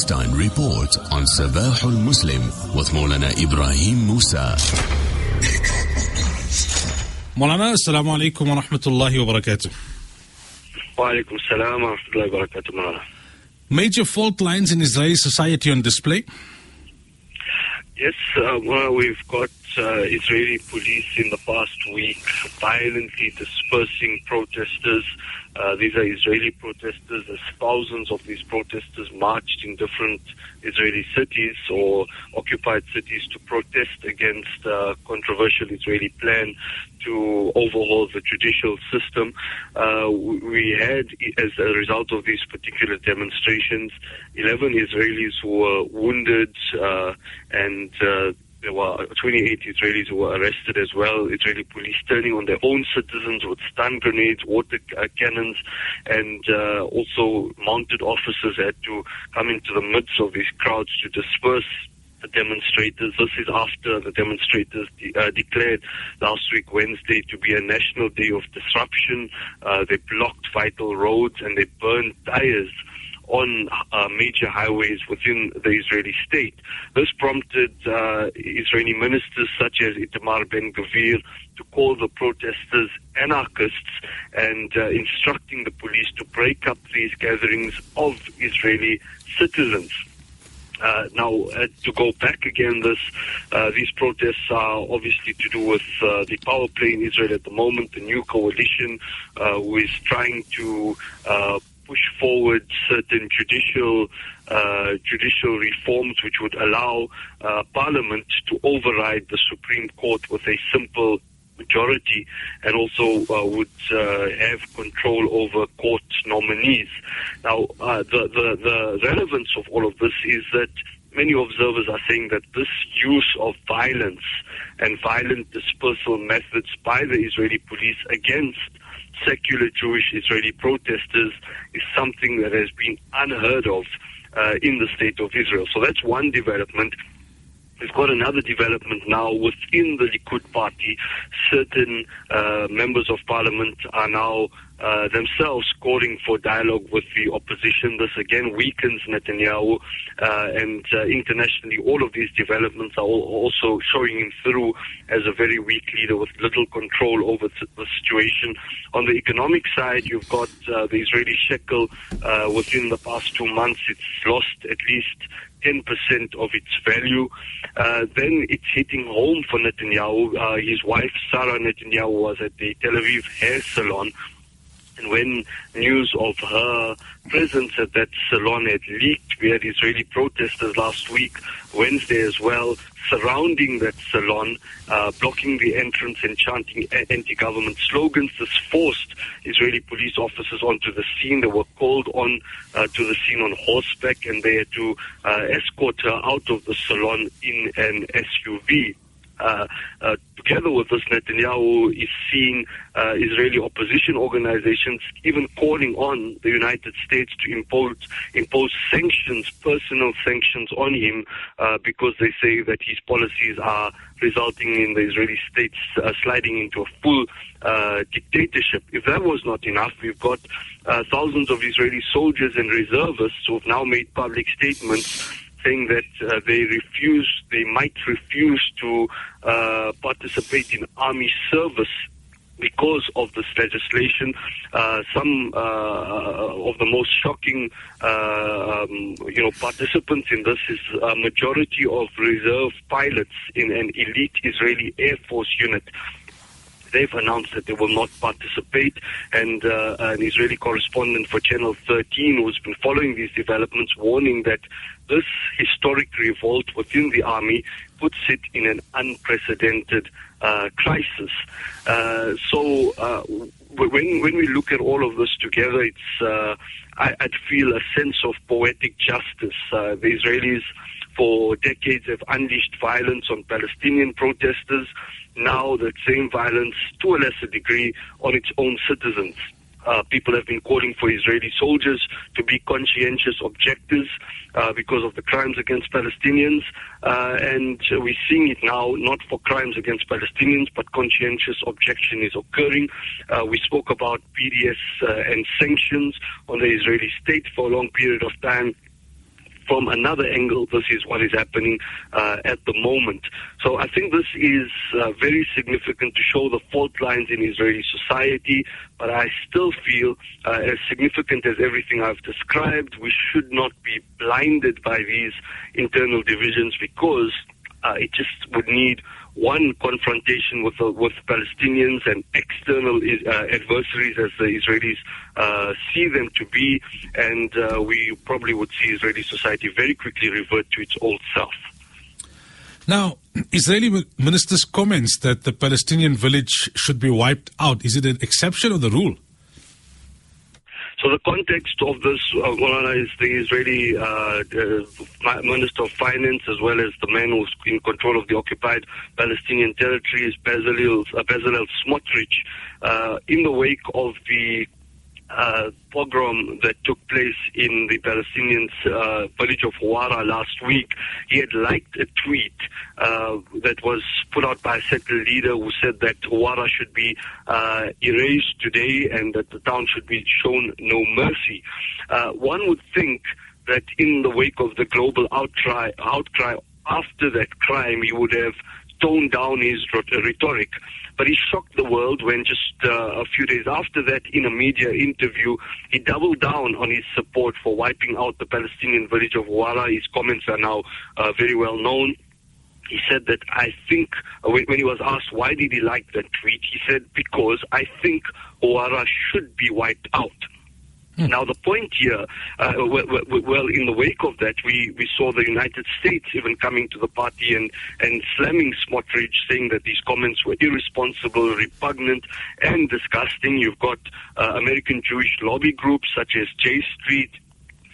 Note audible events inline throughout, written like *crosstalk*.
Palestine report on Sabahul Muslim with Maulana Ibrahim Musa. Maulana, assalamu alaikum wa rahmatullahi wa barakatuh. Wa alaikum wa rahmatullahi wa barakatuh, Maulana. Major fault lines in Israeli society on display? Yes, uh, we've got uh, Israeli police in the past week violently dispersing protesters. Uh, these are Israeli protesters. There's thousands of these protesters marched in different Israeli cities or occupied cities to protest against a controversial Israeli plan to overhaul the judicial system. Uh, we had, as a result of these particular demonstrations, 11 Israelis who were wounded uh, and uh, there were 28 Israelis who were arrested as well. Israeli police turning on their own citizens with stun grenades, water uh, cannons, and uh, also mounted officers had to come into the midst of these crowds to disperse the demonstrators. This is after the demonstrators de- uh, declared last week, Wednesday, to be a national day of disruption. Uh, they blocked vital roads and they burned tires on uh, major highways within the Israeli state. This prompted uh, Israeli ministers such as Itamar Ben Gvir to call the protesters anarchists and uh, instructing the police to break up these gatherings of Israeli citizens. Uh, now, uh, to go back again, this uh, these protests are obviously to do with uh, the power play in Israel at the moment, the new coalition uh, who is trying to uh, push forward certain judicial judicial reforms which would allow Parliament to override the Supreme Court with a simple majority and also uh, would uh, have control over court nominees. Now, uh, the, the, the relevance of all of this is that many observers are saying that this use of violence and violent dispersal methods by the Israeli police against secular Jewish Israeli protesters is something that has been unheard of uh, in the state of Israel. So that's one development. We've got another development now within the Likud party. Certain uh, members of parliament are now uh, themselves calling for dialogue with the opposition. This again weakens Netanyahu, uh, and uh, internationally, all of these developments are also showing him through as a very weak leader with little control over the situation. On the economic side, you've got uh, the Israeli shekel. Uh, within the past two months, it's lost at least 10% of its value. Uh, then it's hitting home for Netanyahu. Uh, his wife, Sarah Netanyahu, was at the Tel Aviv hair salon. And when news of her presence at that salon had leaked, we had Israeli protesters last week, Wednesday as well, surrounding that salon, uh, blocking the entrance and chanting anti-government slogans. This forced Israeli police officers onto the scene. They were called on uh, to the scene on horseback, and they had to uh, escort her out of the salon in an SUV. Uh, uh, together with this, Netanyahu is seeing uh, Israeli opposition organizations even calling on the United States to impose impose sanctions, personal sanctions on him, uh, because they say that his policies are resulting in the Israeli state uh, sliding into a full dictatorship. If that was not enough, we've got thousands of Israeli soldiers and reservists who have now made public statements saying that uh, they refuse, they might refuse to uh, participate in army service because of this legislation. Uh, some uh, of the most shocking, uh, um, you know, participants in this is a majority of reserve pilots in an elite Israeli Air Force unit they've announced that they will not participate. And uh, an Israeli correspondent for Channel 13 who's been following these developments, warning that this historic revolt within the army puts it in an unprecedented uh, crisis. Uh, so uh, when when we look at all of this together, it's uh, I, would feel a sense of poetic justice. Uh, the Israelis, for decades, have unleashed violence on Palestinian protesters. Now, that same violence, to a lesser degree, on its own citizens. Uh, people have been calling for Israeli soldiers to be conscientious objectors uh, because of the crimes against Palestinians. Uh, and we're seeing it now, not for crimes against Palestinians, but conscientious objection is occurring. Uh, we spoke about BDS uh, and sanctions on the Israeli state for a long period of time from another angle, this is what is happening uh, at the moment. So I think this is uh, very significant to show the fault lines in Israeli society, but I still feel, uh, as significant as everything I've described, we should not be blinded by these internal divisions because uh, it just would need one confrontation with uh, with Palestinians and external uh, adversaries as the Israelis uh, see them to be, and uh, we probably would see Israeli society very quickly revert to its old self. Now, *clears throat* Israeli minister's comments that the Palestinian village should be wiped out, is it an exception or the rule? So the context of this, uh, is the Israeli uh, uh, Minister of Finance as well as the man who's in control of the occupied Palestinian territories, Bezalel, uh, Bezalel Smotrich, uh, in the wake of the uh, pogrom that took place in the Palestinians' uh, village of Huwara last week, he had liked a tweet uh, that was put out by a settler leader who said that Huwara should be uh, erased today and that the town should be shown no mercy. Uh, one would think that in the wake of the global outcry, outcry after that crime, he would have toned down his rhetoric. But he shocked the world when just uh, a few days after that, in a media interview, he doubled down on his support for wiping out the Palestinian village of Huwara. His comments are now uh, very well known he said that I think uh, when, he was asked why did he like that tweet, he said because I think Huwara should be wiped out. Hmm. Now, the point here, uh, well, in the wake of that, we, we saw the United States even coming to the party and, and slamming Smotrich, saying that these comments were irresponsible, repugnant, and disgusting. You've got uh, American Jewish lobby groups such as J Street,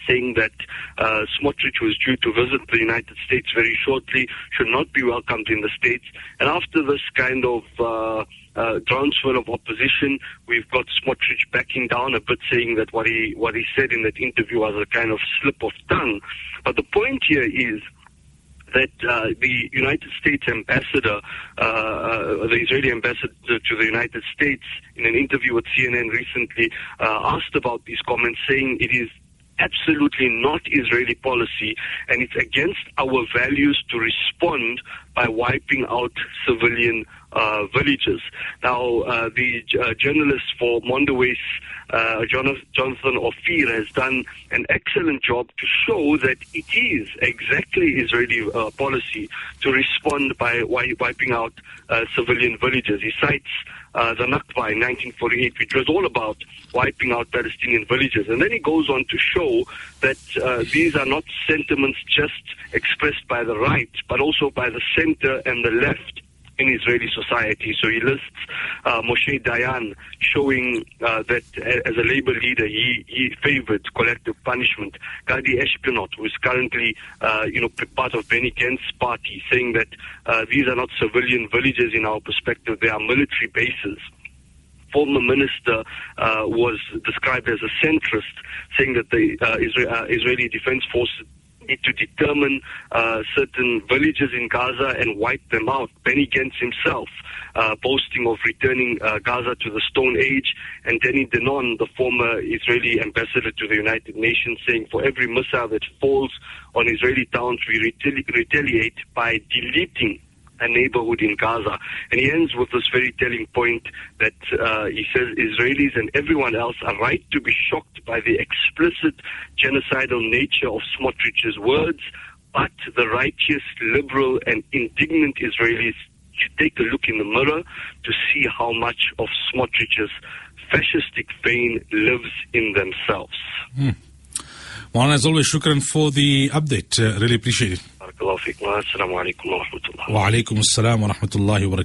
saying that uh, Smotrich was due to visit the United States very shortly, should not be welcomed in the States. And after this kind of uh, uh, groundswell of opposition. We've got Smotrich backing down a bit, saying that what he what he said in that interview was a kind of slip of tongue. But the point here is that uh, the United States ambassador, uh, uh, the Israeli ambassador to the United States, in an interview with CNN recently, uh, asked about these comments, saying it is absolutely not Israeli policy, and it's against our values to respond by wiping out civilian uh, villages. Now, uh, the uh, journalist for Mondoweiss, uh, Jonathan Ofir, has done an excellent job to show that it is exactly Israeli uh, policy to respond by wiping out uh, civilian villages. He cites uh, the Nakba in 1948, which was all about wiping out Palestinian villages. And then he goes on to show that uh, these are not sentiments just expressed by the right, but also by the center and the left in Israeli society. So he lists uh, Moshe Dayan showing uh, that as a labor leader he, he favored collective punishment. Gadi Eisenkot, who is currently uh, you know part of Benny Gantz's party, saying that uh, these are not civilian villages in our perspective; they are military bases former minister uh, was described as a centrist, saying that the uh, uh, Israeli Defense Forces to determine uh, certain villages in Gaza and wipe them out. Benny Gantz himself uh, boasting of returning uh, Gaza to the Stone Age, and Danny Danon, the former Israeli ambassador to the United Nations, saying for every missile that falls on Israeli towns, we retali- retaliate by deleting a neighborhood in Gaza. And he ends with this very telling point that uh, he says Israelis and everyone else are right to be shocked by the explicit genocidal nature of Smotrich's words, but the righteous, liberal, and indignant Israelis should take a look in the mirror to see how much of Smotrich's fascistic vein lives in themselves. Mm. Juan, as always, shukran for the update. Uh, really appreciate it. بارك الله فيكم السلام عليكم ورحمة الله. وعليكم السلام ورحمة الله وبركاته.